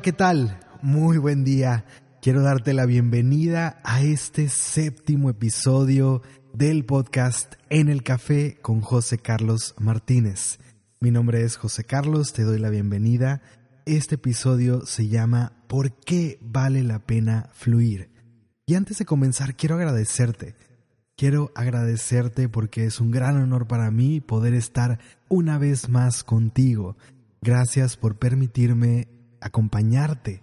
¿qué tal? Muy buen día. Quiero darte la bienvenida a este séptimo episodio del podcast En el Café con José Carlos Martínez. Mi nombre es José Carlos, te doy la bienvenida. Este episodio se llama ¿Por qué vale la pena fluir? Y antes de comenzar, quiero agradecerte. Quiero agradecerte porque es un gran honor para mí poder estar una vez más contigo. Gracias por permitirme acompañarte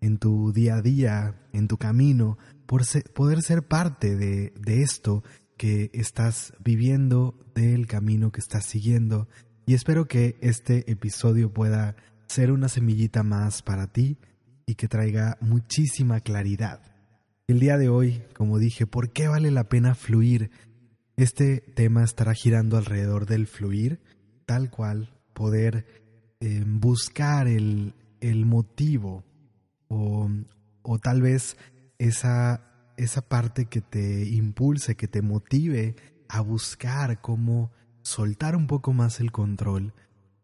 en tu día a día, en tu camino, por poder ser parte de, esto que estás viviendo, del camino que estás siguiendo. Y espero que este episodio pueda ser una semillita más para ti y que traiga muchísima claridad. El día de hoy, como dije, ¿por qué vale la pena fluir? Este tema estará girando alrededor del fluir, tal cual poder eh, buscar el, el motivo o, o, tal vez esa, esa parte que te impulse, que te motive a buscar cómo soltar un poco más el control,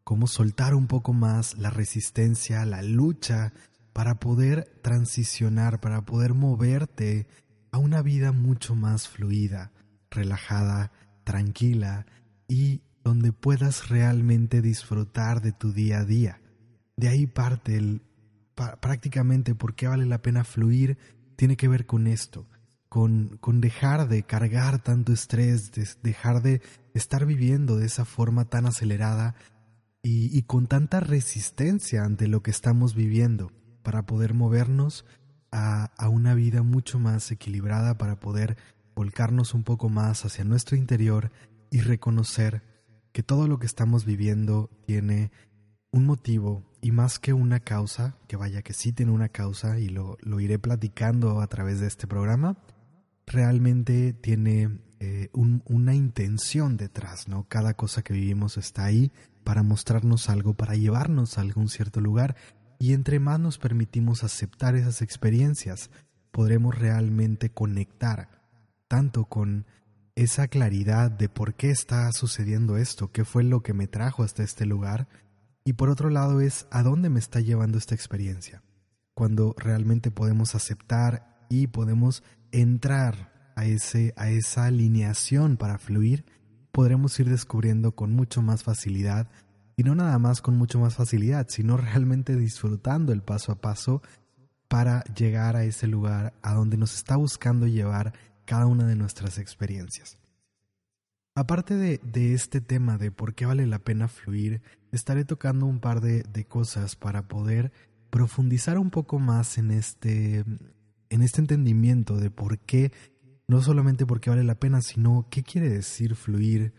cómo soltar un poco más la resistencia, la lucha, para poder transicionar, para poder moverte a una vida mucho más fluida, relajada, tranquila y donde puedas realmente disfrutar de tu día a día. De ahí parte el prácticamente por qué vale la pena fluir, tiene que ver con esto, con, con dejar de cargar tanto estrés, de dejar de estar viviendo de esa forma tan acelerada y, y con tanta resistencia ante lo que estamos viviendo, para poder movernos a, a una vida mucho más equilibrada, para poder volcarnos un poco más hacia nuestro interior y reconocer que todo lo que estamos viviendo tiene un motivo y más que una causa, que vaya que sí tiene una causa y lo, lo iré platicando a través de este programa, realmente tiene eh, una intención detrás, ¿no? Cada cosa que vivimos está ahí para mostrarnos algo, para llevarnos a algún cierto lugar y entre más nos permitimos aceptar esas experiencias, podremos realmente conectar tanto con esa claridad de por qué está sucediendo esto, qué fue lo que me trajo hasta este lugar, y por otro lado es a dónde me está llevando esta experiencia. Cuando realmente podemos aceptar y podemos entrar a, ese, a esa alineación para fluir, podremos ir descubriendo con mucho más facilidad y no nada más con mucho más facilidad, sino realmente disfrutando el paso a paso para llegar a ese lugar a donde nos está buscando llevar cada una de nuestras experiencias. Aparte de, de, este tema de por qué vale la pena fluir, estaré tocando un par de, de, cosas para poder profundizar un poco más en este, en este entendimiento de por qué, no solamente por qué vale la pena, sino qué quiere decir fluir,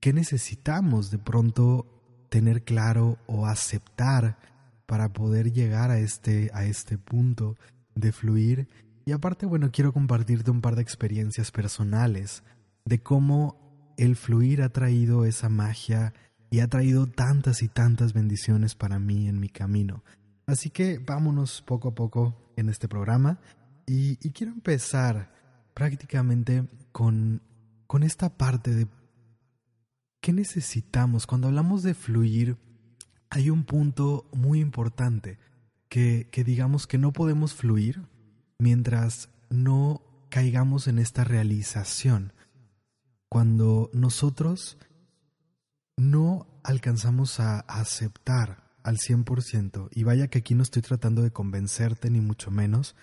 qué necesitamos de pronto tener claro o aceptar para poder llegar a este, a este punto de fluir. Y aparte, bueno, quiero compartirte un par de experiencias personales de cómo el fluir ha traído esa magia y ha traído tantas y tantas bendiciones para mí en mi camino. Así que vámonos poco a poco en este programa y, quiero empezar prácticamente con, con esta parte de qué necesitamos. Cuando hablamos de fluir, hay un punto muy importante que, que digamos que no podemos fluir mientras no caigamos en esta realización cuando nosotros no alcanzamos a aceptar al 100%, y vaya que aquí no estoy tratando de convencerte ni mucho menos,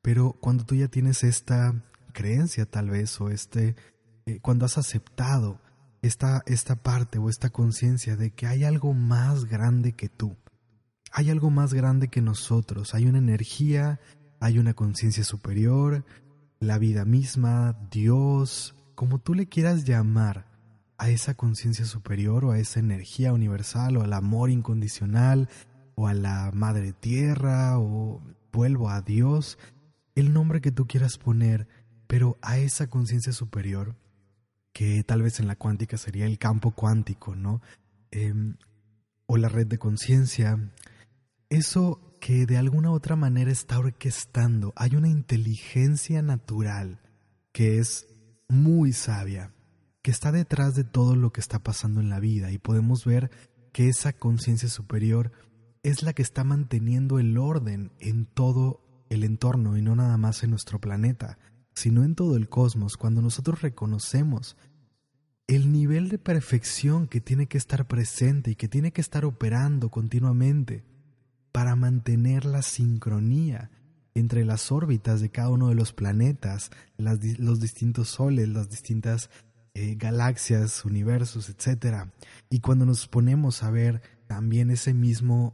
pero cuando tú ya tienes esta creencia tal vez o este, eh, cuando has aceptado esta, esta parte o esta conciencia de que hay algo más grande que tú, hay algo más grande que nosotros, hay una energía, hay una conciencia superior, la vida misma, Dios, como tú le quieras llamar a esa conciencia superior o a esa energía universal o al amor incondicional o a la madre tierra o vuelvo a Dios, el nombre que tú quieras poner, pero a esa conciencia superior, que tal vez en la cuántica sería el campo cuántico, ¿no? Em, o la red de conciencia, eso que de alguna u otra manera está orquestando, hay una inteligencia natural que es muy sabia, que está detrás de todo lo que está pasando en la vida y podemos ver que esa conciencia superior es la que está manteniendo el orden en todo el entorno y no nada más en nuestro planeta, sino en todo el cosmos. Cuando nosotros reconocemos el nivel de perfección que tiene que estar presente y que tiene que estar operando continuamente para mantener la sincronía entre las órbitas de cada uno de los planetas, los distintos soles, las distintas eh, galaxias, universos, etc. Y cuando nos ponemos a ver también ese mismo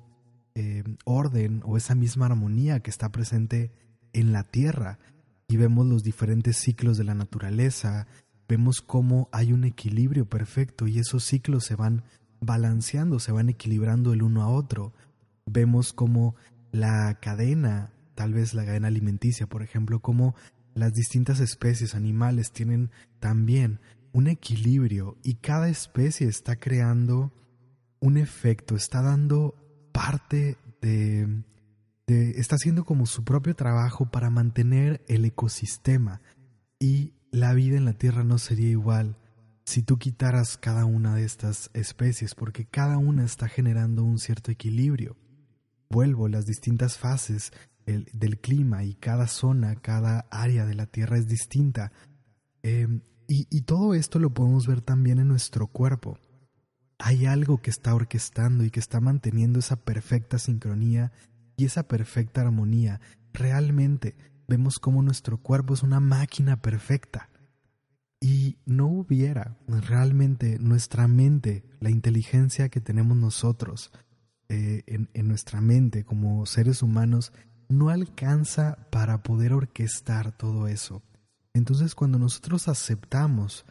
eh, orden o esa misma armonía que está presente en la Tierra y vemos los diferentes ciclos de la naturaleza, vemos cómo hay un equilibrio perfecto y esos ciclos se van balanceando, se van equilibrando el uno a otro. Vemos cómo la cadena, tal vez la cadena alimenticia, por ejemplo, cómo las distintas especies animales tienen también un equilibrio y cada especie está creando un efecto, está dando parte de, de, está haciendo como su propio trabajo para mantener el ecosistema y la vida en la Tierra no sería igual si tú quitaras cada una de estas especies, porque cada una está generando un cierto equilibrio. Vuelvo, las distintas fases del clima y cada zona, cada área de la Tierra es distinta. Em, y, todo esto lo podemos ver también en nuestro cuerpo. Hay algo que está orquestando y que está manteniendo esa perfecta sincronía y esa perfecta armonía. Realmente vemos cómo nuestro cuerpo es una máquina perfecta. Y no hubiera realmente nuestra mente, la inteligencia que tenemos nosotros eh, en nuestra mente como seres humanos, no alcanza para poder orquestar todo eso. Entonces cuando nosotros aceptamos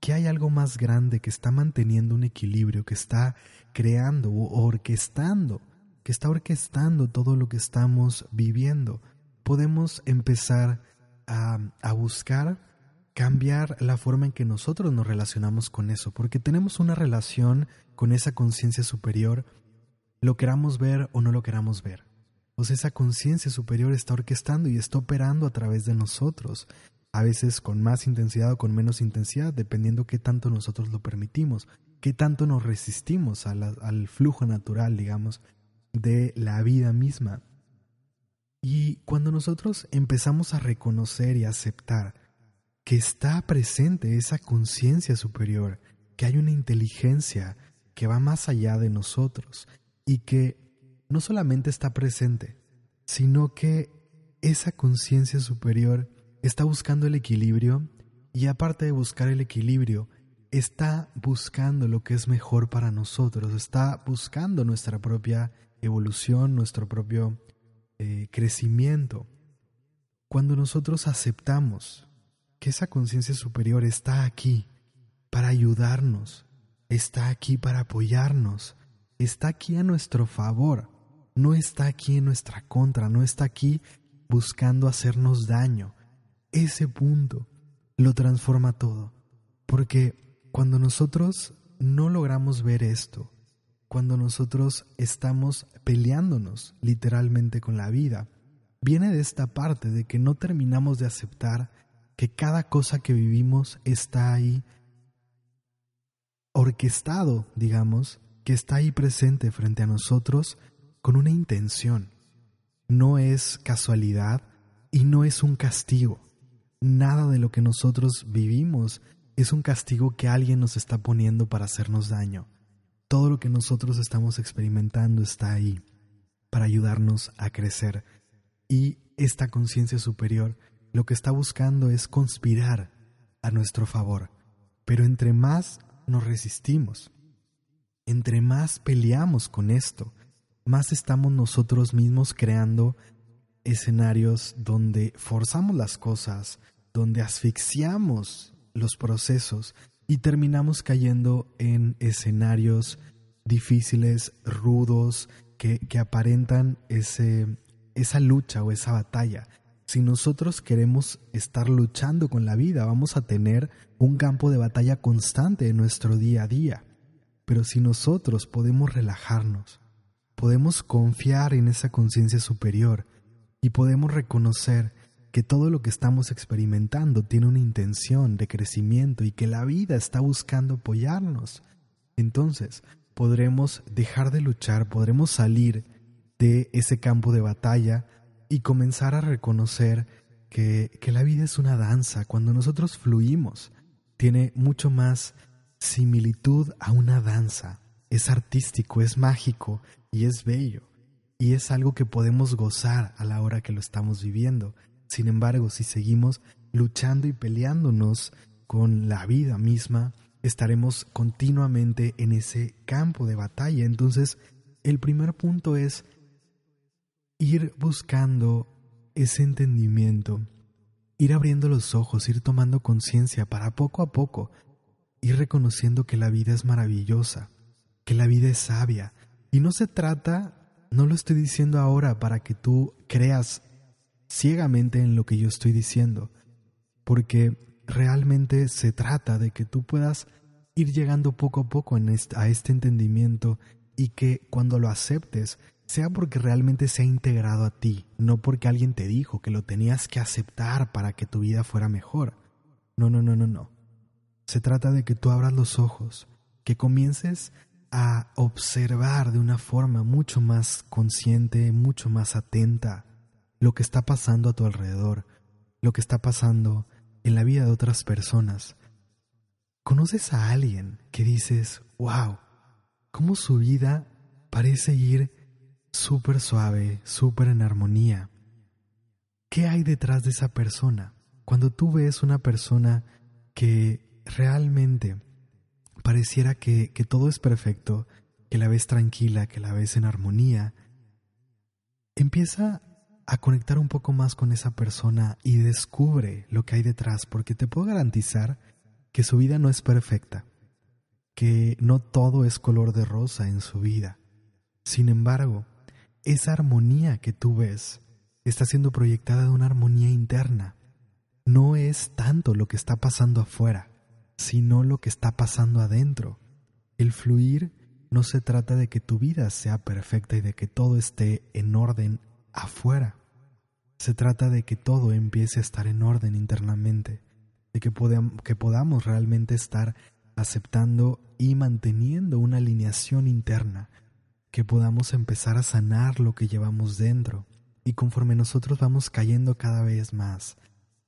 que hay algo más grande que está manteniendo un equilibrio, que está creando o orquestando, que está orquestando todo lo que estamos viviendo, podemos empezar a, a buscar cambiar la forma en que nosotros nos relacionamos con eso, porque tenemos una relación con esa conciencia superior, lo queramos ver o no lo queramos ver. Pues esa conciencia superior está orquestando y está operando a través de nosotros, a veces con más intensidad o con menos intensidad, dependiendo qué tanto nosotros lo permitimos, qué tanto nos resistimos al flujo natural, digamos, de la vida misma. Y cuando nosotros empezamos a reconocer y aceptar que está presente esa conciencia superior, que hay una inteligencia que va más allá de nosotros y que no solamente está presente, sino que esa conciencia superior está buscando el equilibrio y aparte de buscar el equilibrio, está buscando lo que es mejor para nosotros, está buscando nuestra propia evolución, nuestro propio eh, crecimiento. Cuando nosotros aceptamos que esa conciencia superior está aquí para ayudarnos, está aquí para apoyarnos, está aquí a nuestro favor, no está aquí en nuestra contra, no está aquí buscando hacernos daño. Ese punto lo transforma todo, porque cuando nosotros no logramos ver esto, cuando nosotros estamos peleándonos literalmente con la vida. Viene de esta parte de que no terminamos de aceptar que cada cosa que vivimos está ahí orquestado, digamos, que está ahí presente frente a nosotros con una intención. No es casualidad y no es un castigo. Nada de lo que nosotros vivimos es un castigo que alguien nos está poniendo para hacernos daño todo lo que nosotros estamos experimentando está ahí para ayudarnos a crecer. Y esta conciencia superior lo que está buscando es conspirar a nuestro favor. Pero entre más nos resistimos, entre más peleamos con esto, más estamos nosotros mismos creando escenarios donde forzamos las cosas, donde asfixiamos los procesos y terminamos cayendo en escenarios difíciles, rudos, que, que aparentan ese, esa lucha o esa batalla. Si nosotros queremos estar luchando con la vida, vamos a tener un campo de batalla constante en nuestro día a día. Pero si nosotros podemos relajarnos, podemos confiar en esa conciencia superior y podemos reconocer que todo lo que estamos experimentando tiene una intención de crecimiento y que la vida está buscando apoyarnos. Entonces, podremos dejar de luchar, podremos salir de ese campo de batalla y comenzar a reconocer que, que la vida es una danza. Cuando nosotros fluimos, tiene mucho más similitud a una danza. Es artístico, es mágico y es bello. Y es algo que podemos gozar a la hora que lo estamos viviendo. Sin embargo, si seguimos luchando y peleándonos con la vida misma, estaremos continuamente en ese campo de batalla. Entonces, el primer punto es ir buscando ese entendimiento, ir abriendo los ojos, ir tomando conciencia para poco a poco ir reconociendo que la vida es maravillosa, que la vida es sabia. Y no se trata, no lo estoy diciendo ahora para que tú creas ciegamente en lo que yo estoy diciendo, porque realmente se trata de que tú puedas ir llegando poco a poco a este entendimiento y que cuando lo aceptes sea porque realmente se ha integrado a ti, no porque alguien te dijo que lo tenías que aceptar para que tu vida fuera mejor. No, no, no, no, no. Se trata de que tú abras los ojos, que comiences a observar de una forma mucho más consciente, mucho más atenta lo que está pasando a tu alrededor, lo que está pasando en la vida de otras personas. ¿Conoces a alguien que dices, wow, cómo su vida parece ir súper suave, súper en armonía? ¿Qué hay detrás de esa persona? Cuando tú ves una persona que realmente pareciera que, que todo es perfecto, que la ves tranquila, que la ves en armonía, empieza a conectar un poco más con esa persona y descubre lo que hay detrás, porque te puedo garantizar que su vida no es perfecta, que no todo es color de rosa en su vida. Sin embargo, esa armonía que tú ves está siendo proyectada de una armonía interna. No es tanto lo que está pasando afuera, sino lo que está pasando adentro. El fluir no se trata de que tu vida sea perfecta y de que todo esté en orden afuera. Se trata de que todo empiece a estar en orden internamente, de que, que podamos realmente estar aceptando y manteniendo una alineación interna, que podamos empezar a sanar lo que llevamos dentro, y conforme nosotros vamos cayendo cada vez más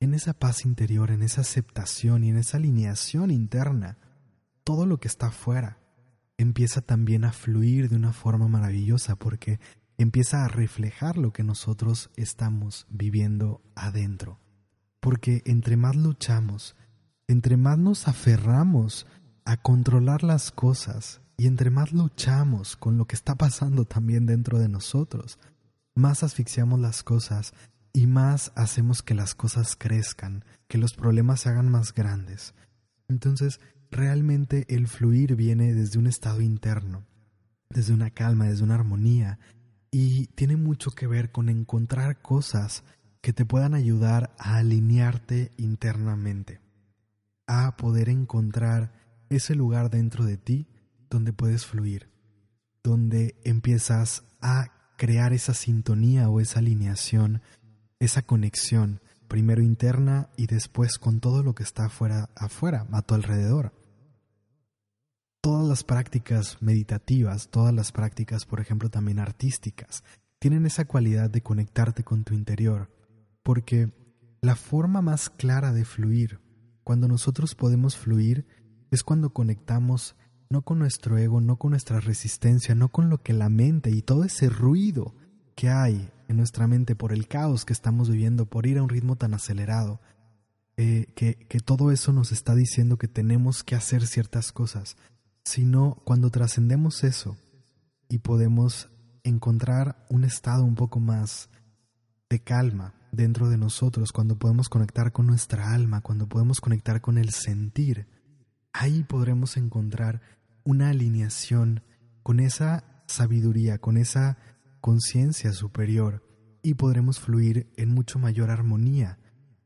en esa paz interior, en esa aceptación y en esa alineación interna, todo lo que está afuera empieza también a fluir de una forma maravillosa porque empieza a reflejar lo que nosotros estamos viviendo adentro. Porque entre más luchamos, entre más nos aferramos a controlar las cosas y entre más luchamos con lo que está pasando también dentro de nosotros, más asfixiamos las cosas y más hacemos que las cosas crezcan, que los problemas se hagan más grandes. Entonces, realmente el fluir viene desde un estado interno, desde una calma, desde una armonía, y tiene mucho que ver con encontrar cosas que te puedan ayudar a alinearte internamente, a poder encontrar ese lugar dentro de ti donde puedes fluir, donde empiezas a crear esa sintonía o esa alineación esa conexión, primero interna y después con todo lo que está afuera, afuera, a tu alrededor. Todas las prácticas meditativas, todas las prácticas, por ejemplo, también artísticas, tienen esa cualidad de conectarte con tu interior, porque la forma más clara de fluir, cuando nosotros podemos fluir, es cuando conectamos no con nuestro ego, no con nuestra resistencia, no con lo que la mente y todo ese ruido que hay en nuestra mente por el caos que estamos viviendo, por ir a un ritmo tan acelerado, eh, que, que todo eso nos está diciendo que tenemos que hacer ciertas cosas, sino cuando trascendemos eso y podemos encontrar un estado un poco más de calma dentro de nosotros, cuando podemos conectar con nuestra alma, cuando podemos conectar con el sentir, ahí podremos encontrar una alineación con esa sabiduría, con esa conciencia superior y podremos fluir en mucho mayor armonía,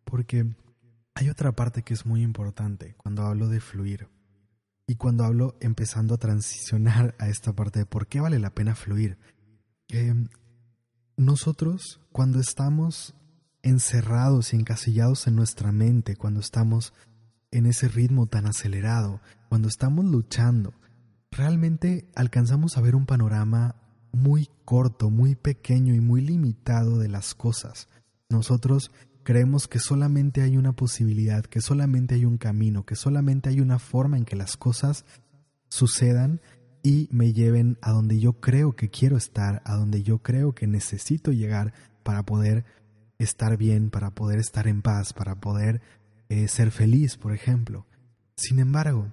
porque hay otra parte que es muy importante cuando hablo de fluir y cuando hablo empezando a transicionar a esta parte de por qué vale la pena fluir. Em, nosotros cuando estamos encerrados y encasillados en nuestra mente, cuando estamos en ese ritmo tan acelerado, cuando estamos luchando, realmente alcanzamos a ver un panorama muy corto, muy pequeño y muy limitado de las cosas. Nosotros creemos que solamente hay una posibilidad, que solamente hay un camino, que solamente hay una forma en que las cosas sucedan y me lleven a donde yo creo que quiero estar, a donde yo creo que necesito llegar para poder estar bien, para poder estar en paz, para poder eh, ser feliz, por ejemplo. Sin embargo,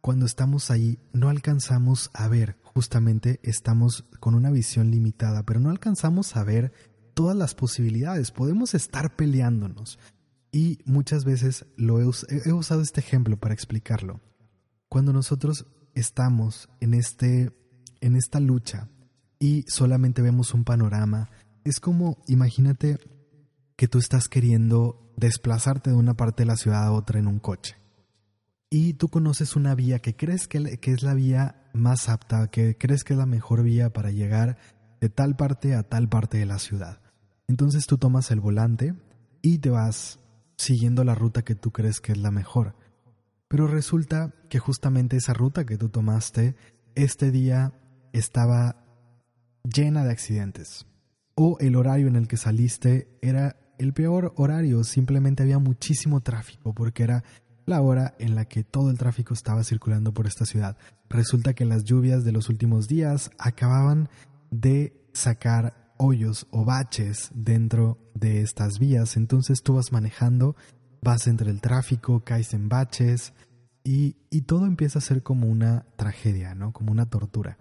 cuando estamos ahí no alcanzamos a ver, justamente estamos con una visión limitada, pero no alcanzamos a ver todas las posibilidades, podemos estar peleándonos. Y muchas veces lo he, usado este ejemplo para explicarlo. Cuando nosotros estamos en, este, en esta lucha y solamente vemos un panorama, es como, imagínate que tú estás queriendo desplazarte de una parte de la ciudad a otra en un coche. Y tú conoces una vía que crees que es la vía más apta, que crees que es la mejor vía para llegar de tal parte a tal parte de la ciudad. Entonces tú tomas el volante y te vas siguiendo la ruta que tú crees que es la mejor. Pero resulta que justamente esa ruta que tú tomaste este día estaba llena de accidentes. O el horario en el que saliste era el peor horario, simplemente había muchísimo tráfico porque era la hora en la que todo el tráfico estaba circulando por esta ciudad. Resulta que las lluvias de los últimos días acababan de sacar hoyos o baches dentro de estas vías, entonces tú vas manejando vas entre el tráfico, caes en baches y, y todo empieza a ser como una tragedia, ¿no? Como una tortura.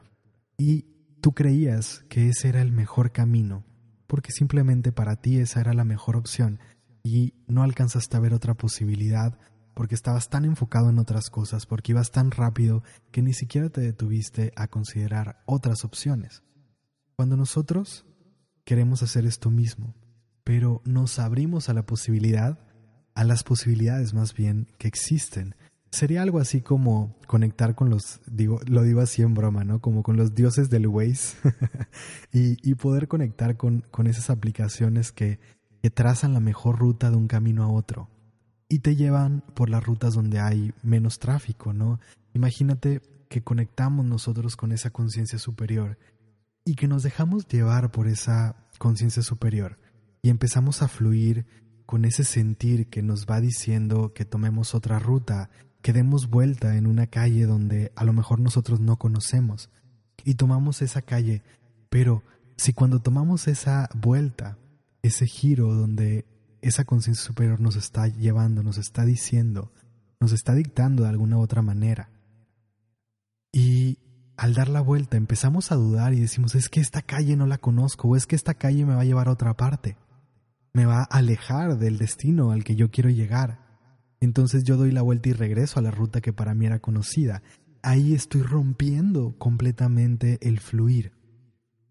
Y tú creías que ese era el mejor camino, porque simplemente para ti esa era la mejor opción y no alcanzaste a ver otra posibilidad porque estabas tan enfocado en otras cosas, porque ibas tan rápido que ni siquiera te detuviste a considerar otras opciones. Cuando nosotros queremos hacer esto mismo, pero nos abrimos a la posibilidad a las posibilidades más bien que existen. Sería algo así como conectar con los, digo, lo digo así en broma, ¿no? Como con los dioses del Waze y, poder conectar con, esas aplicaciones que trazan la mejor ruta de un camino a otro y te llevan por las rutas donde hay menos tráfico, ¿no? Imagínate que conectamos nosotros con esa conciencia superior y que nos dejamos llevar por esa conciencia superior y empezamos a fluir con ese sentir que nos va diciendo que tomemos otra ruta, que demos vuelta en una calle donde a lo mejor nosotros no conocemos y tomamos esa calle, pero si cuando tomamos esa vuelta, ese giro donde esa conciencia superior nos está llevando, nos está diciendo, nos está dictando de alguna otra manera, y al dar la vuelta empezamos a dudar y decimos, es que esta calle no la conozco o es que esta calle me va a llevar a otra parte me va a alejar del destino al que yo quiero llegar. Entonces yo doy la vuelta y regreso a la ruta que para mí era conocida. Ahí estoy rompiendo completamente el fluir.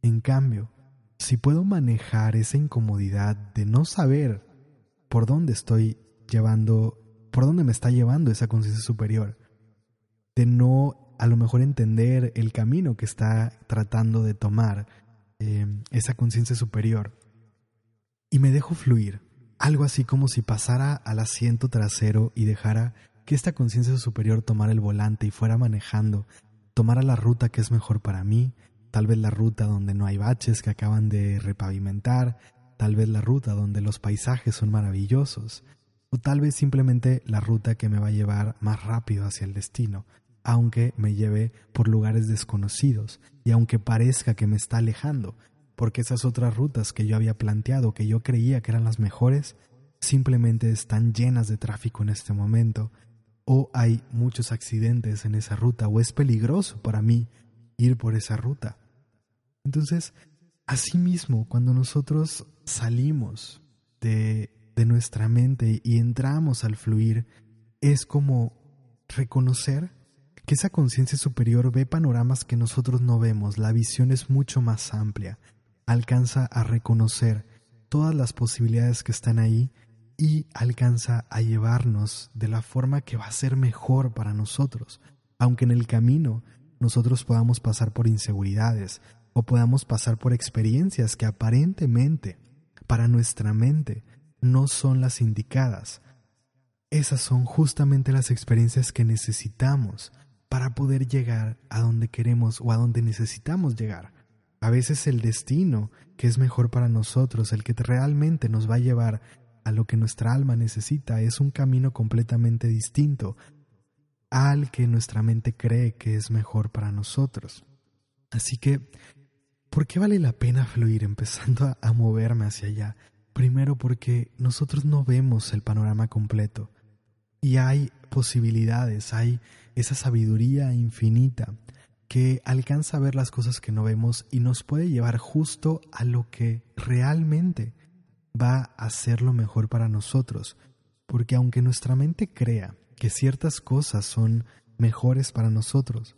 En cambio, si puedo manejar esa incomodidad de no saber por dónde estoy llevando, por dónde me está llevando esa conciencia superior, de no a lo mejor entender el camino que está tratando de tomar eh, esa conciencia superior, y me dejo fluir, algo así como si pasara al asiento trasero y dejara que esta conciencia superior tomara el volante y fuera manejando, tomara la ruta que es mejor para mí, tal vez la ruta donde no hay baches que acaban de repavimentar, tal vez la ruta donde los paisajes son maravillosos, o tal vez simplemente la ruta que me va a llevar más rápido hacia el destino, aunque me lleve por lugares desconocidos y aunque parezca que me está alejando, porque esas otras rutas que yo había planteado, que yo creía que eran las mejores, simplemente están llenas de tráfico en este momento, o hay muchos accidentes en esa ruta, o es peligroso para mí ir por esa ruta. Entonces, asimismo, cuando nosotros salimos de, de nuestra mente y entramos al fluir, es como reconocer que esa conciencia superior ve panoramas que nosotros no vemos, la visión es mucho más amplia, alcanza a reconocer todas las posibilidades que están ahí y alcanza a llevarnos de la forma que va a ser mejor para nosotros, aunque en el camino nosotros podamos pasar por inseguridades o podamos pasar por experiencias que aparentemente para nuestra mente no son las indicadas. Esas son justamente las experiencias que necesitamos para poder llegar a donde queremos o a donde necesitamos llegar A veces el destino que es mejor para nosotros, el que realmente nos va a llevar a lo que nuestra alma necesita, es un camino completamente distinto al que nuestra mente cree que es mejor para nosotros. Así que, ¿por qué vale la pena fluir empezando a, moverme hacia allá? Primero porque nosotros no vemos el panorama completo y hay posibilidades, hay esa sabiduría infinita que alcanza a ver las cosas que no vemos y nos puede llevar justo a lo que realmente va a ser lo mejor para nosotros. Porque aunque nuestra mente crea que ciertas cosas son mejores para nosotros,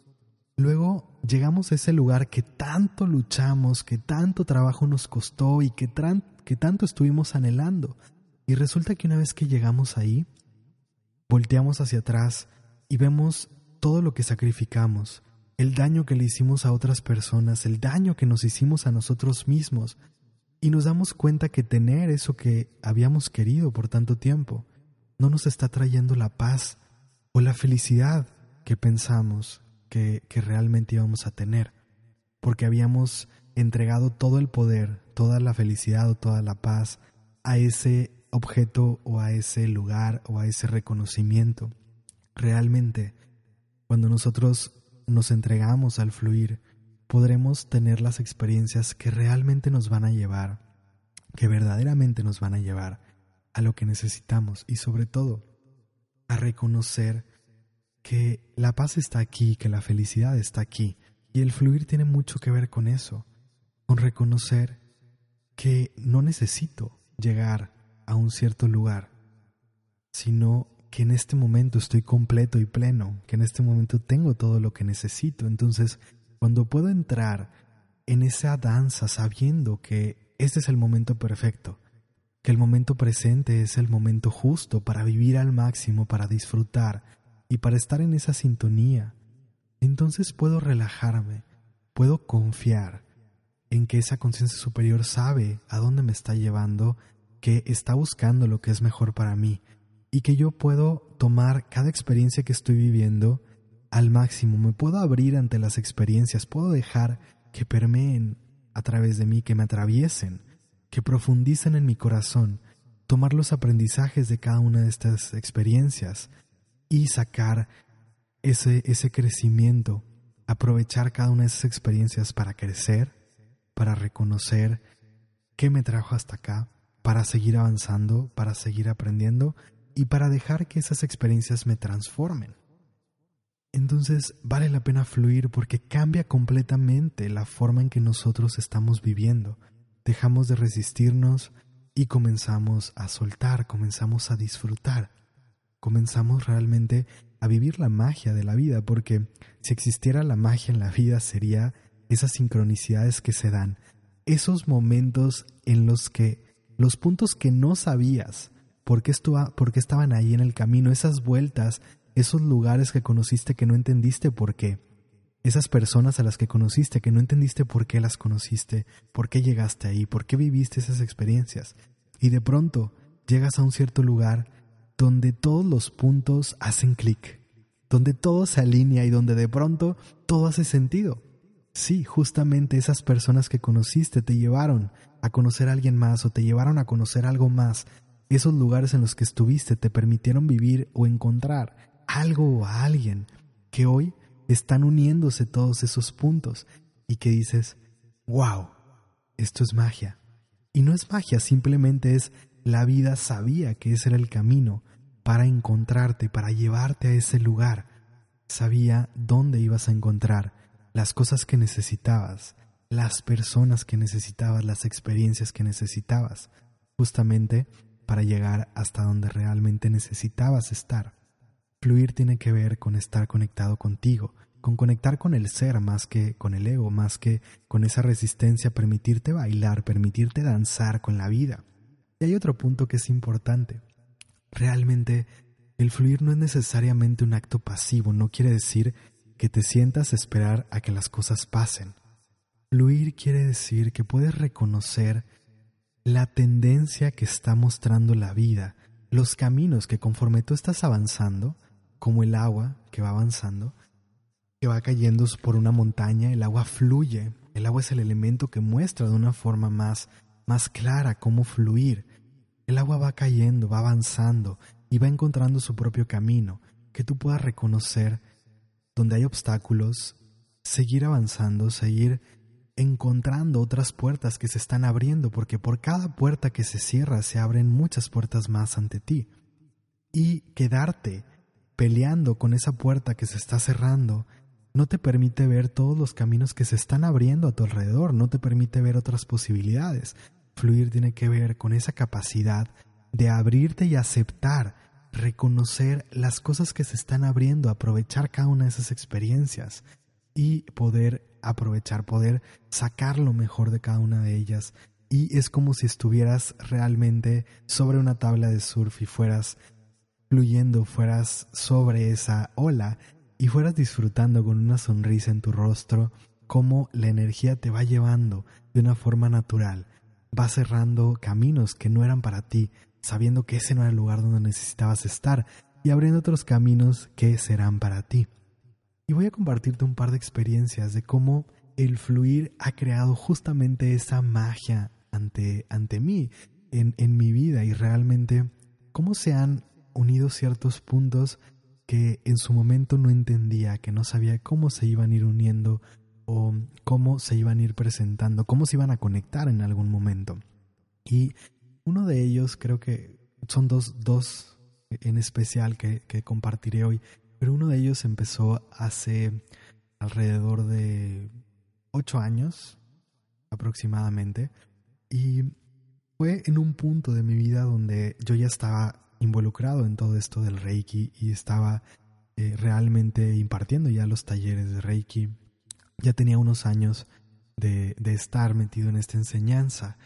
luego llegamos a ese lugar que tanto luchamos, que tanto trabajo nos costó y que, tanto estuvimos anhelando. Y resulta que una vez que llegamos ahí, volteamos hacia atrás y vemos todo lo que sacrificamos, el daño que le hicimos a otras personas, el daño que nos hicimos a nosotros mismos, y nos damos cuenta que tener eso que habíamos querido por tanto tiempo no nos está trayendo la paz o la felicidad que pensamos que, realmente íbamos a tener, porque habíamos entregado todo el poder, toda la felicidad o toda la paz a ese objeto o a ese lugar o a ese reconocimiento. Realmente, cuando nosotros nos entregamos al fluir, podremos tener las experiencias que realmente nos van a llevar, que verdaderamente nos van a llevar a lo que necesitamos y sobre todo a reconocer que la paz está aquí, que la felicidad está aquí. Y el fluir tiene mucho que ver con eso, con reconocer que no necesito llegar a un cierto lugar, sino que en este momento estoy completo y pleno, que en este momento tengo todo lo que necesito. Entonces, cuando puedo entrar en esa danza sabiendo que este es el momento perfecto, que el momento presente es el momento justo para vivir al máximo, para disfrutar y para estar en esa sintonía, entonces puedo relajarme, puedo confiar en que esa conciencia superior sabe a dónde me está llevando, que está buscando lo que es mejor para mí, y que yo puedo tomar cada experiencia que estoy viviendo al máximo, me puedo abrir ante las experiencias, puedo dejar que permeen a través de mí, que me atraviesen, que profundicen en mi corazón, tomar los aprendizajes de cada una de estas experiencias y sacar ese, ese crecimiento, aprovechar cada una de esas experiencias para crecer, para reconocer qué me trajo hasta acá, para seguir avanzando, para seguir aprendiendo y para dejar que esas experiencias me transformen. Entonces vale la pena fluir porque cambia completamente la forma en que nosotros estamos viviendo. Dejamos de resistirnos y comenzamos a soltar, comenzamos a disfrutar, comenzamos realmente a vivir la magia de la vida, porque si existiera la magia en la vida sería esas sincronicidades que se dan, esos momentos en los que los puntos que no sabías por qué, por qué estaban ahí en el camino, esas vueltas, esos lugares que conociste que no entendiste por qué, esas personas a las que conociste que no entendiste por qué las conociste, por qué llegaste ahí, por qué viviste esas experiencias. Y de pronto llegas a un cierto lugar donde todos los puntos hacen clic, donde todo se alinea y donde de pronto todo hace sentido. Sí, justamente esas personas que conociste te llevaron a conocer a alguien más o te llevaron a conocer algo más esos lugares en los que estuviste te permitieron vivir o encontrar algo o a alguien que hoy están uniéndose todos esos puntos y que dices, wow, esto es magia. Y no es magia, simplemente es la vida sabía que ese era el camino para encontrarte, para llevarte a ese lugar. Sabía dónde ibas a encontrar las cosas que necesitabas, las personas que necesitabas, las experiencias que necesitabas. Justamente para llegar hasta donde realmente necesitabas estar. Fluir tiene que ver con estar conectado contigo, con conectar con el ser más que con el ego, más que con esa resistencia, permitirte bailar, permitirte danzar con la vida. Y hay otro punto que es importante. Realmente el fluir no es necesariamente un acto pasivo, no quiere decir que te sientas a esperar a que las cosas pasen. Fluir quiere decir que puedes reconocer la tendencia que está mostrando la vida, los caminos que conforme tú estás avanzando, como el agua que va avanzando, que va cayendo por una montaña, el agua fluye El agua es el elemento que muestra de una forma más, más clara cómo fluir. El agua va cayendo, va avanzando y va encontrando su propio camino, que tú puedas reconocer donde hay obstáculos, seguir avanzando, seguir encontrando otras puertas que se están abriendo, porque por cada puerta que se cierra se abren muchas puertas más ante ti. Y quedarte peleando con esa puerta que se está cerrando no te permite ver todos los caminos que se están abriendo a tu alrededor, no te permite ver otras posibilidades. Fluir tiene que ver con esa capacidad de abrirte y aceptar, reconocer las cosas que se están abriendo, aprovechar cada una de esas experiencias y poder aprovechar, poder sacar lo mejor de cada una de ellas. Y es como si estuvieras realmente sobre una tabla de surf y fueras fluyendo, fueras sobre esa ola y fueras disfrutando con una sonrisa en tu rostro cómo la energía te va llevando de una forma natural, va cerrando caminos que no eran para ti, sabiendo que ese no era el lugar donde necesitabas estar y abriendo otros caminos que serán para ti. Y voy a compartirte un par de experiencias de cómo el fluir ha creado justamente esa magia ante, ante mí, en, en mi vida y realmente cómo se han unido ciertos puntos que en su momento no entendía, que no sabía cómo se iban a ir uniendo o cómo se iban a ir presentando, cómo se iban a conectar en algún momento. Y uno de ellos, creo que son dos, dos en especial que, que compartiré hoy, pero uno de ellos empezó hace alrededor de ocho años aproximadamente y fue en un punto de mi vida donde yo ya estaba involucrado en todo esto del Reiki y estaba eh, realmente impartiendo ya los talleres de Reiki. Ya tenía unos años de, de estar metido en esta enseñanza.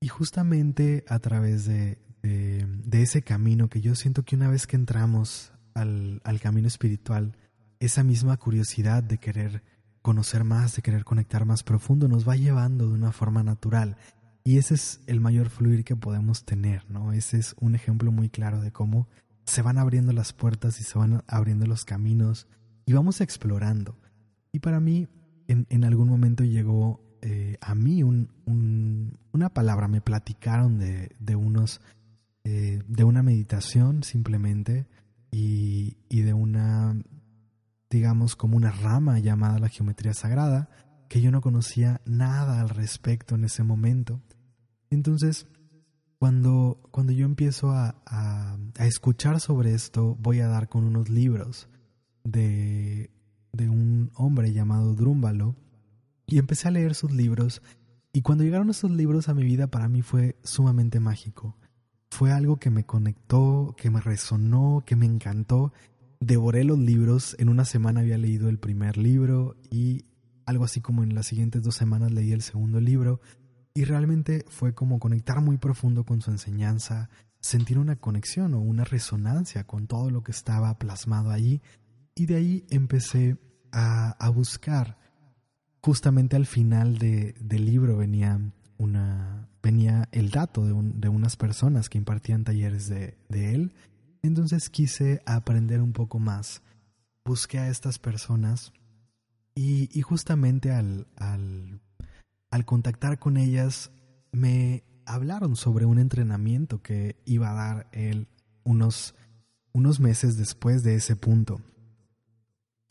Y justamente a través de, de, ese camino que yo siento que una vez que entramos al, al camino espiritual, esa misma curiosidad de querer conocer más, de querer conectar más profundo, nos va llevando de una forma natural. Y ese es el mayor fluir que podemos tener, ¿no? Ese es un ejemplo muy claro de cómo se van abriendo las puertas y se van abriendo los caminos y vamos explorando. Y para mí, en, en algún momento llegó eh, a mí un, una palabra, me platicaron de, de unos, eh, de una meditación simplemente y, y de una, digamos, como una rama llamada la geometría sagrada, que yo no conocía nada al respecto en ese momento. Entonces, cuando, cuando yo empiezo a, a, escuchar sobre esto, voy a dar con unos libros de, de un hombre llamado Drúmbalo, y empecé a leer sus libros y cuando llegaron esos libros a mi vida para mí fue sumamente mágico. Fue algo que me conectó, que me resonó, que me encantó. Devoré los libros, en una semana había leído el primer libro y algo así como en las siguientes dos semanas leí el segundo libro y realmente fue como conectar muy profundo con su enseñanza, sentir una conexión o una resonancia con todo lo que estaba plasmado allí y de ahí empecé a, a buscar justamente al final de, del libro venía, una, venía el dato de, de unas personas que impartían talleres de, de, él. Entonces quise aprender un poco más. Busqué a estas personas y, y justamente al, al, al contactar con ellas me hablaron sobre un entrenamiento que iba a dar él unos, unos meses después de ese punto.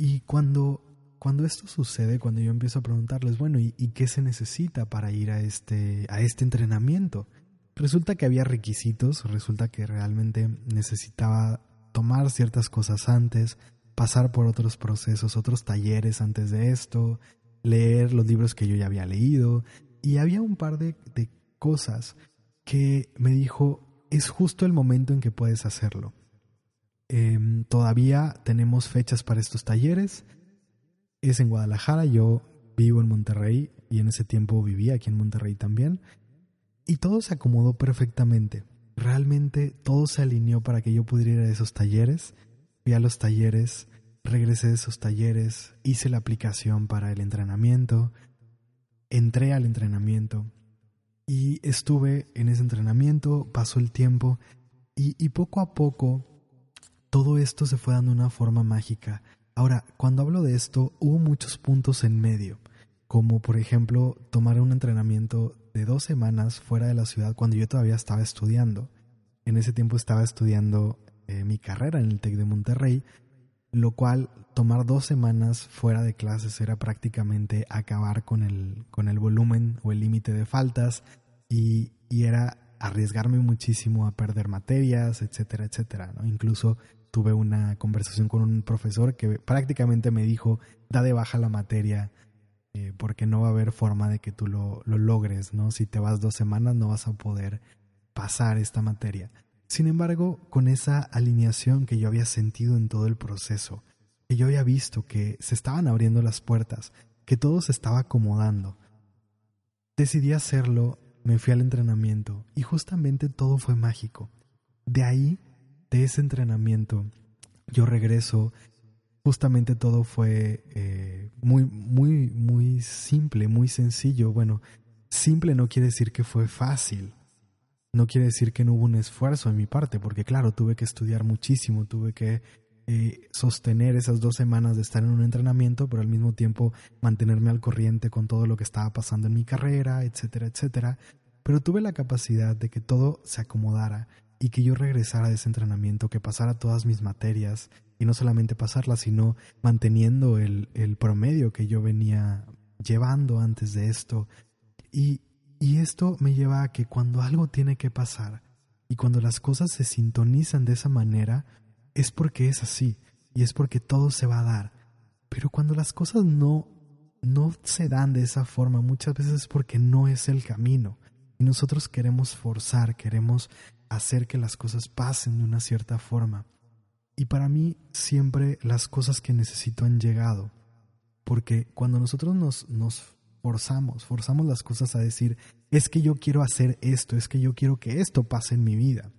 Y cuando cuando esto sucede, cuando yo empiezo a preguntarles, bueno, ¿y, qué se necesita para ir a este, a este entrenamiento? Resulta que había requisitos, resulta que realmente necesitaba tomar ciertas cosas antes, pasar por otros procesos, otros talleres antes de esto, leer los libros que yo ya había leído, y había un par de, de cosas que me dijo, es justo el momento en que puedes hacerlo. Eh, todavía tenemos fechas para estos talleres, es en Guadalajara, yo vivo en Monterrey y en ese tiempo vivía aquí en Monterrey también. Y todo se acomodó perfectamente. Realmente todo se alineó para que yo pudiera ir a esos talleres. Fui a los talleres, regresé de esos talleres, hice la aplicación para el entrenamiento, entré al entrenamiento y estuve en ese entrenamiento, pasó el tiempo y, y poco a poco todo esto se fue dando una forma mágica. Ahora, cuando hablo de esto, hubo muchos puntos en medio. como por ejemplo tomar un entrenamiento de dos semanas fuera de la ciudad cuando yo todavía estaba estudiando. En ese tiempo estaba estudiando eh, mi carrera en el TEC de Monterrey, lo cual tomar dos semanas fuera de clases era prácticamente acabar con el, con el volumen o el límite de faltas y, y, era arriesgarme muchísimo a perder materias, etcétera, etcétera. ¿no? Incluso tuve una conversación con un profesor que prácticamente me dijo, da de baja la materia eh, porque no va a haber forma de que tú lo, lo logres, ¿no? Si te vas dos semanas no vas a poder pasar esta materia. Sin embargo, con esa alineación que yo había sentido en todo el proceso, que yo había visto que se estaban abriendo las puertas, que todo se estaba acomodando, decidí hacerlo, me fui al entrenamiento y justamente todo fue mágico. De ahí, de ese entrenamiento, yo regreso justamente todo fue eh, muy, muy, muy simple, muy sencillo. Bueno, simple no quiere decir que fue fácil. No quiere decir que no hubo un esfuerzo en mi parte, porque claro, tuve que estudiar muchísimo, tuve que eh, sostener esas dos semanas de estar en un entrenamiento, pero al mismo tiempo mantenerme al corriente con todo lo que estaba pasando en mi carrera, etcétera, etcétera. Pero tuve la capacidad de que todo se acomodara y que yo regresara de ese entrenamiento, que pasara todas mis materias, y no solamente pasarlas, sino manteniendo el, el promedio que yo venía llevando antes de esto. Y, y esto me lleva a que cuando algo tiene que pasar y cuando las cosas se sintonizan de esa manera, es porque es así y es porque todo se va a dar. Pero cuando las cosas no, no se dan de esa forma, muchas veces es porque no es el camino. Y nosotros queremos forzar, queremos hacer que las cosas pasen de una cierta forma. Y para mí siempre las cosas que necesito han llegado. Porque cuando nosotros nos, forzamos, forzamos las cosas a decir, es que yo quiero hacer esto, es que yo quiero que esto pase en mi vida.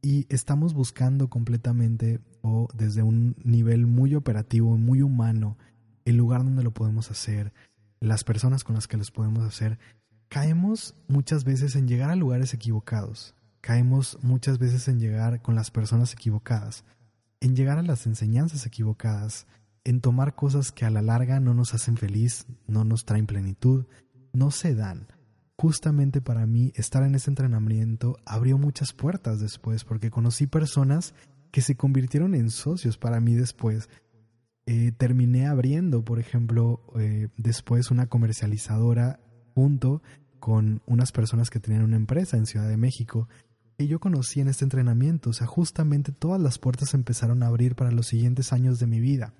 Y estamos buscando completamente o desde un nivel muy operativo, muy humano, el lugar donde lo podemos hacer, las personas con las que los podemos hacer, caemos muchas veces en llegar a lugares equivocados, Caemos muchas veces en llegar con las personas equivocadas, en llegar a las enseñanzas equivocadas, en tomar cosas que a la larga no nos hacen feliz, no nos traen plenitud, no se dan. Justamente para mí estar en ese entrenamiento abrió muchas puertas después porque conocí personas que se convirtieron en socios para mí después. Eh, terminé abriendo, por ejemplo, eh, después una comercializadora junto con unas personas que tenían una empresa en Ciudad de México que yo conocí en este entrenamiento. O sea, justamente todas las puertas empezaron a abrir para los siguientes años de mi vida.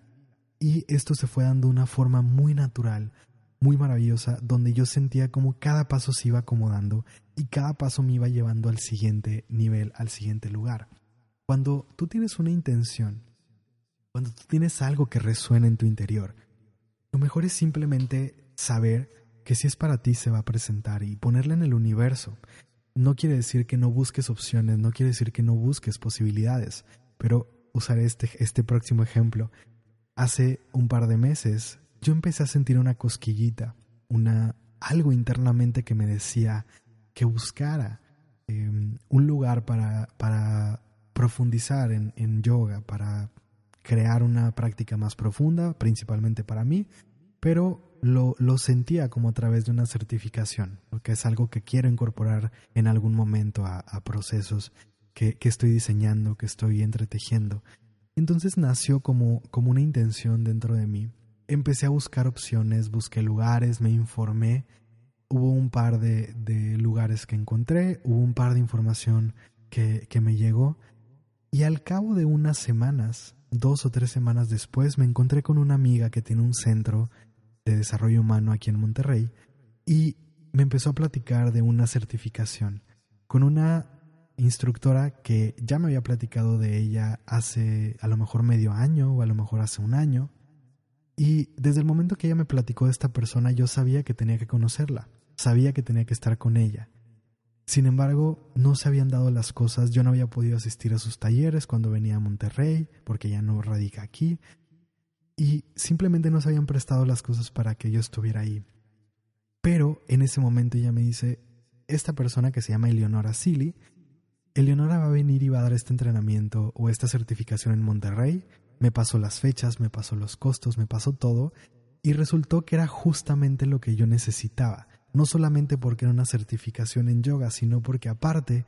Y esto se fue dando de una forma muy natural, muy maravillosa, donde yo sentía como cada paso se iba acomodando y cada paso me iba llevando al siguiente nivel, al siguiente lugar. Cuando tú tienes una intención, cuando tú tienes algo que resuena en tu interior, lo mejor es simplemente saber que si es para ti se va a presentar y ponerla en el universo no quiere decir que no busques opciones, no quiere decir que no busques posibilidades, pero usaré este, este próximo ejemplo. Hace un par de meses yo empecé a sentir una cosquillita, una algo internamente que me decía que buscara em, un lugar para, para profundizar en, en yoga, para crear una práctica más profunda, principalmente para mí, pero lo, lo, sentía como a través de una certificación, porque es algo que quiero incorporar en algún momento a, procesos que, que, estoy diseñando, que estoy entretejiendo. Entonces nació como, como una intención dentro de mí. Empecé a buscar opciones, busqué lugares, me informé. Hubo un par de, de lugares que encontré, hubo un par de información que, que me llegó. Y al cabo de unas semanas, dos o tres semanas después, me encontré con una amiga que tiene un centro de desarrollo humano aquí en Monterrey y me empezó a platicar de una certificación con una instructora que ya me había platicado de ella hace a lo mejor medio año o a lo mejor hace un año. Y desde el momento que ella me platicó de esta persona yo sabía que tenía que conocerla, sabía que tenía que estar con ella. Sin embargo, no se habían dado las cosas, yo no había podido asistir a sus talleres cuando venía a Monterrey, porque ya no radica aquí, y simplemente no se habían prestado las cosas para que yo estuviera ahí. Pero en ese momento ella me dice, esta persona que se llama Eleonora Silly, Eleonora va a venir y va a dar este entrenamiento o esta certificación en Monterrey, me pasó las fechas, me pasó los costos, me pasó todo, Y resultó que era justamente lo que yo necesitaba, no solamente porque era una certificación en yoga, sino porque aparte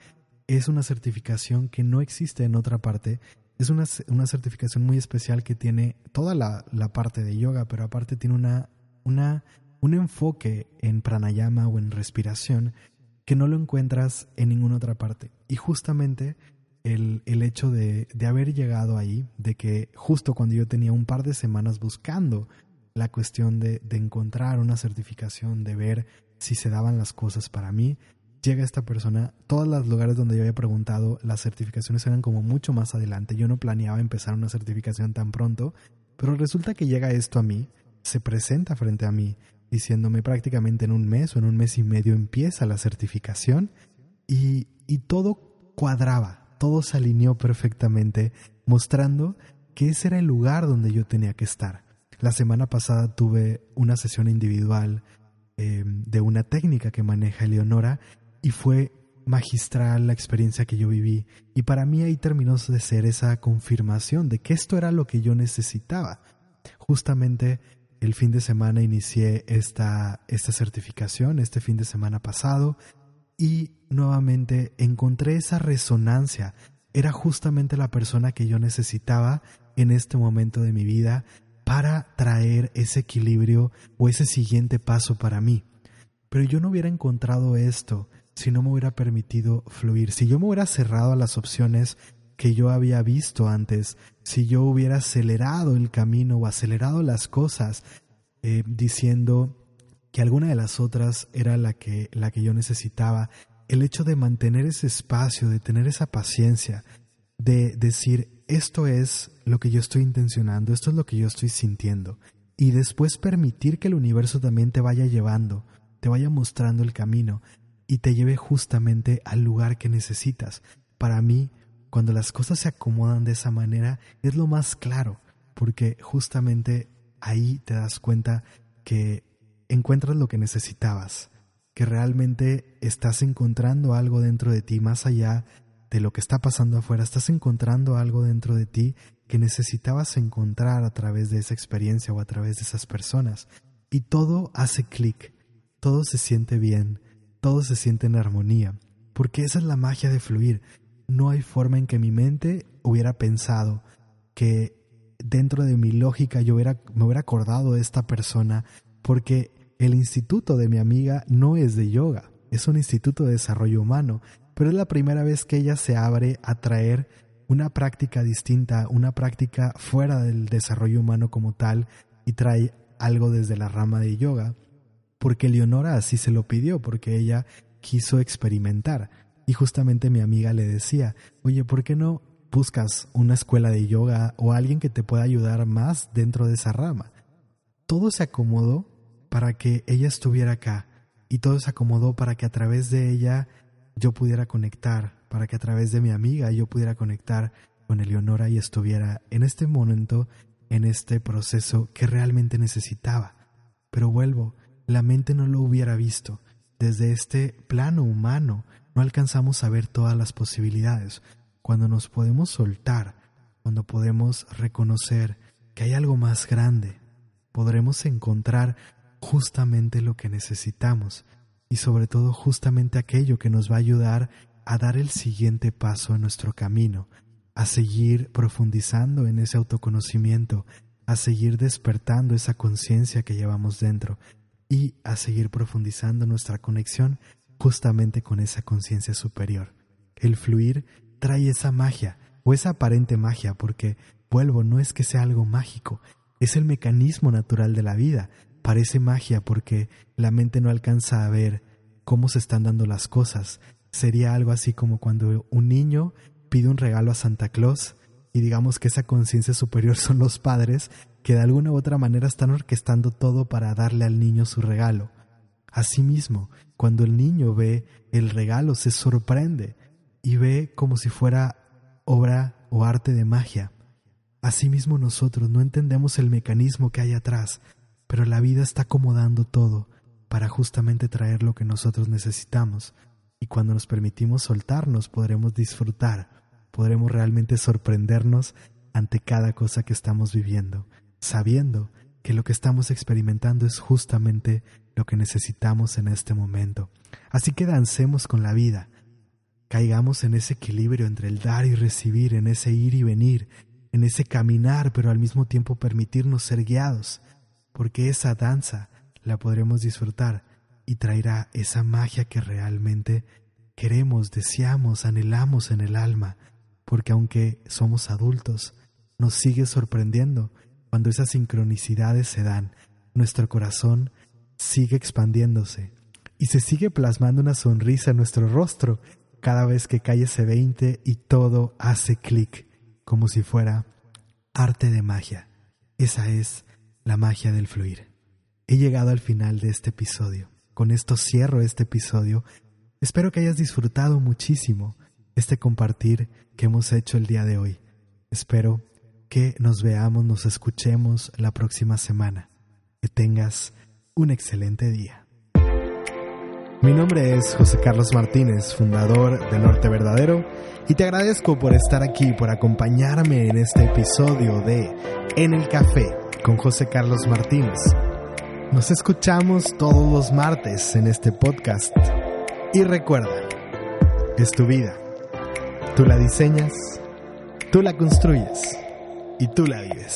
es una certificación que no existe en otra parte. Es una, una certificación muy especial que tiene toda la, la, parte de yoga, pero aparte tiene una, una, un enfoque en pranayama o en respiración que no lo encuentras en ninguna otra parte. Y justamente el, el hecho de, de, haber llegado ahí, de que justo cuando yo tenía un par de semanas buscando la cuestión de, de encontrar una certificación, de ver si se daban las cosas para mí, llega esta persona, todos los lugares donde yo había preguntado, las certificaciones eran como mucho más adelante, yo no planeaba empezar una certificación tan pronto, pero resulta que llega esto a mí, se presenta frente a mí, diciéndome prácticamente en un mes o en un mes y medio empieza la certificación y, y todo cuadraba, todo se alineó perfectamente, mostrando que ese era el lugar donde yo tenía que estar. La semana pasada tuve una sesión individual eh, de una técnica que maneja Eleonora y fue magistral la experiencia que yo viví y para mí ahí terminó de ser esa confirmación de que esto era lo que yo necesitaba. Justamente el fin de semana inicié esta, esta certificación, este fin de semana pasado, y nuevamente encontré esa resonancia. Era justamente la persona que yo necesitaba en este momento de mi vida para traer ese equilibrio o ese siguiente paso para mí. Pero yo no hubiera encontrado esto si no me hubiera permitido fluir, si yo me hubiera cerrado a las opciones que yo había visto antes, si yo hubiera acelerado el camino o acelerado las cosas, eh, diciendo que alguna de las otras era la que, la que yo necesitaba, el hecho de mantener ese espacio, de tener esa paciencia, de decir, esto es lo que yo estoy intencionando, esto es lo que yo estoy sintiendo, y después permitir que el universo también te vaya llevando, te vaya mostrando el camino, y te lleve justamente al lugar que necesitas. Para mí, cuando las cosas se acomodan de esa manera, es lo más claro, porque justamente ahí te das cuenta que encuentras lo que necesitabas, que realmente estás encontrando algo dentro de ti más allá de lo que está pasando afuera, estás encontrando algo dentro de ti que necesitabas encontrar a través de esa experiencia o a través de esas personas. Y todo hace clic, todo se siente bien, todo se siente en armonía, porque esa es la magia de fluir. No hay forma en que mi mente hubiera pensado que dentro de mi lógica yo hubiera, me hubiera acordado de esta persona, porque el instituto de mi amiga no es de yoga, es un instituto de desarrollo humano, pero es la primera vez que ella se abre a traer una práctica distinta, una práctica fuera del desarrollo humano como tal, y trae algo desde la rama de yoga porque Leonora así se lo pidió, porque ella quiso experimentar. Y justamente mi amiga le decía, oye, ¿por qué no buscas una escuela de yoga o alguien que te pueda ayudar más dentro de esa rama? Todo se acomodó para que ella estuviera acá y todo se acomodó para que a través de ella yo pudiera conectar, para que a través de mi amiga yo pudiera conectar con Eleonora y estuviera en este momento, en este proceso que realmente necesitaba. Pero vuelvo, la mente no lo hubiera visto. Desde este plano humano no alcanzamos a ver todas las posibilidades. Cuando nos podemos soltar, cuando podemos reconocer que hay algo más grande, podremos encontrar justamente lo que necesitamos y sobre todo justamente aquello que nos va a ayudar a dar el siguiente paso en nuestro camino, a seguir profundizando en ese autoconocimiento, a seguir despertando esa conciencia que llevamos dentro, y a seguir profundizando nuestra conexión justamente con esa conciencia superior. El fluir trae esa magia, o esa aparente magia, porque, vuelvo, no es que sea algo mágico, es el mecanismo natural de la vida. Parece magia porque la mente no alcanza a ver cómo se están dando las cosas. Sería algo así como cuando un niño pide un regalo a Santa Claus y digamos que esa conciencia superior son los padres que de alguna u otra manera están orquestando todo para darle al niño su regalo. Asimismo, cuando el niño ve el regalo, se sorprende y ve como si fuera obra o arte de magia. Asimismo nosotros no entendemos el mecanismo que hay atrás, pero la vida está acomodando todo para justamente traer lo que nosotros necesitamos, y cuando nos permitimos soltarnos podremos disfrutar, podremos realmente sorprendernos ante cada cosa que estamos viviendo sabiendo que lo que estamos experimentando es justamente lo que necesitamos en este momento. Así que dancemos con la vida, caigamos en ese equilibrio entre el dar y recibir, en ese ir y venir, en ese caminar, pero al mismo tiempo permitirnos ser guiados, porque esa danza la podremos disfrutar y traerá esa magia que realmente queremos, deseamos, anhelamos en el alma, porque aunque somos adultos, nos sigue sorprendiendo cuando esas sincronicidades se dan, nuestro corazón sigue expandiéndose y se sigue plasmando una sonrisa en nuestro rostro cada vez que cae ese 20 y todo hace clic, como si fuera arte de magia. Esa es la magia del fluir. He llegado al final de este episodio. Con esto cierro este episodio. Espero que hayas disfrutado muchísimo este compartir que hemos hecho el día de hoy. Espero que nos veamos, nos escuchemos la próxima semana. Que tengas un excelente día. Mi nombre es José Carlos Martínez, fundador de Norte Verdadero, y te agradezco por estar aquí, por acompañarme en este episodio de En el Café con José Carlos Martínez. Nos escuchamos todos los martes en este podcast. Y recuerda, es tu vida. Tú la diseñas, tú la construyes y tú la vives.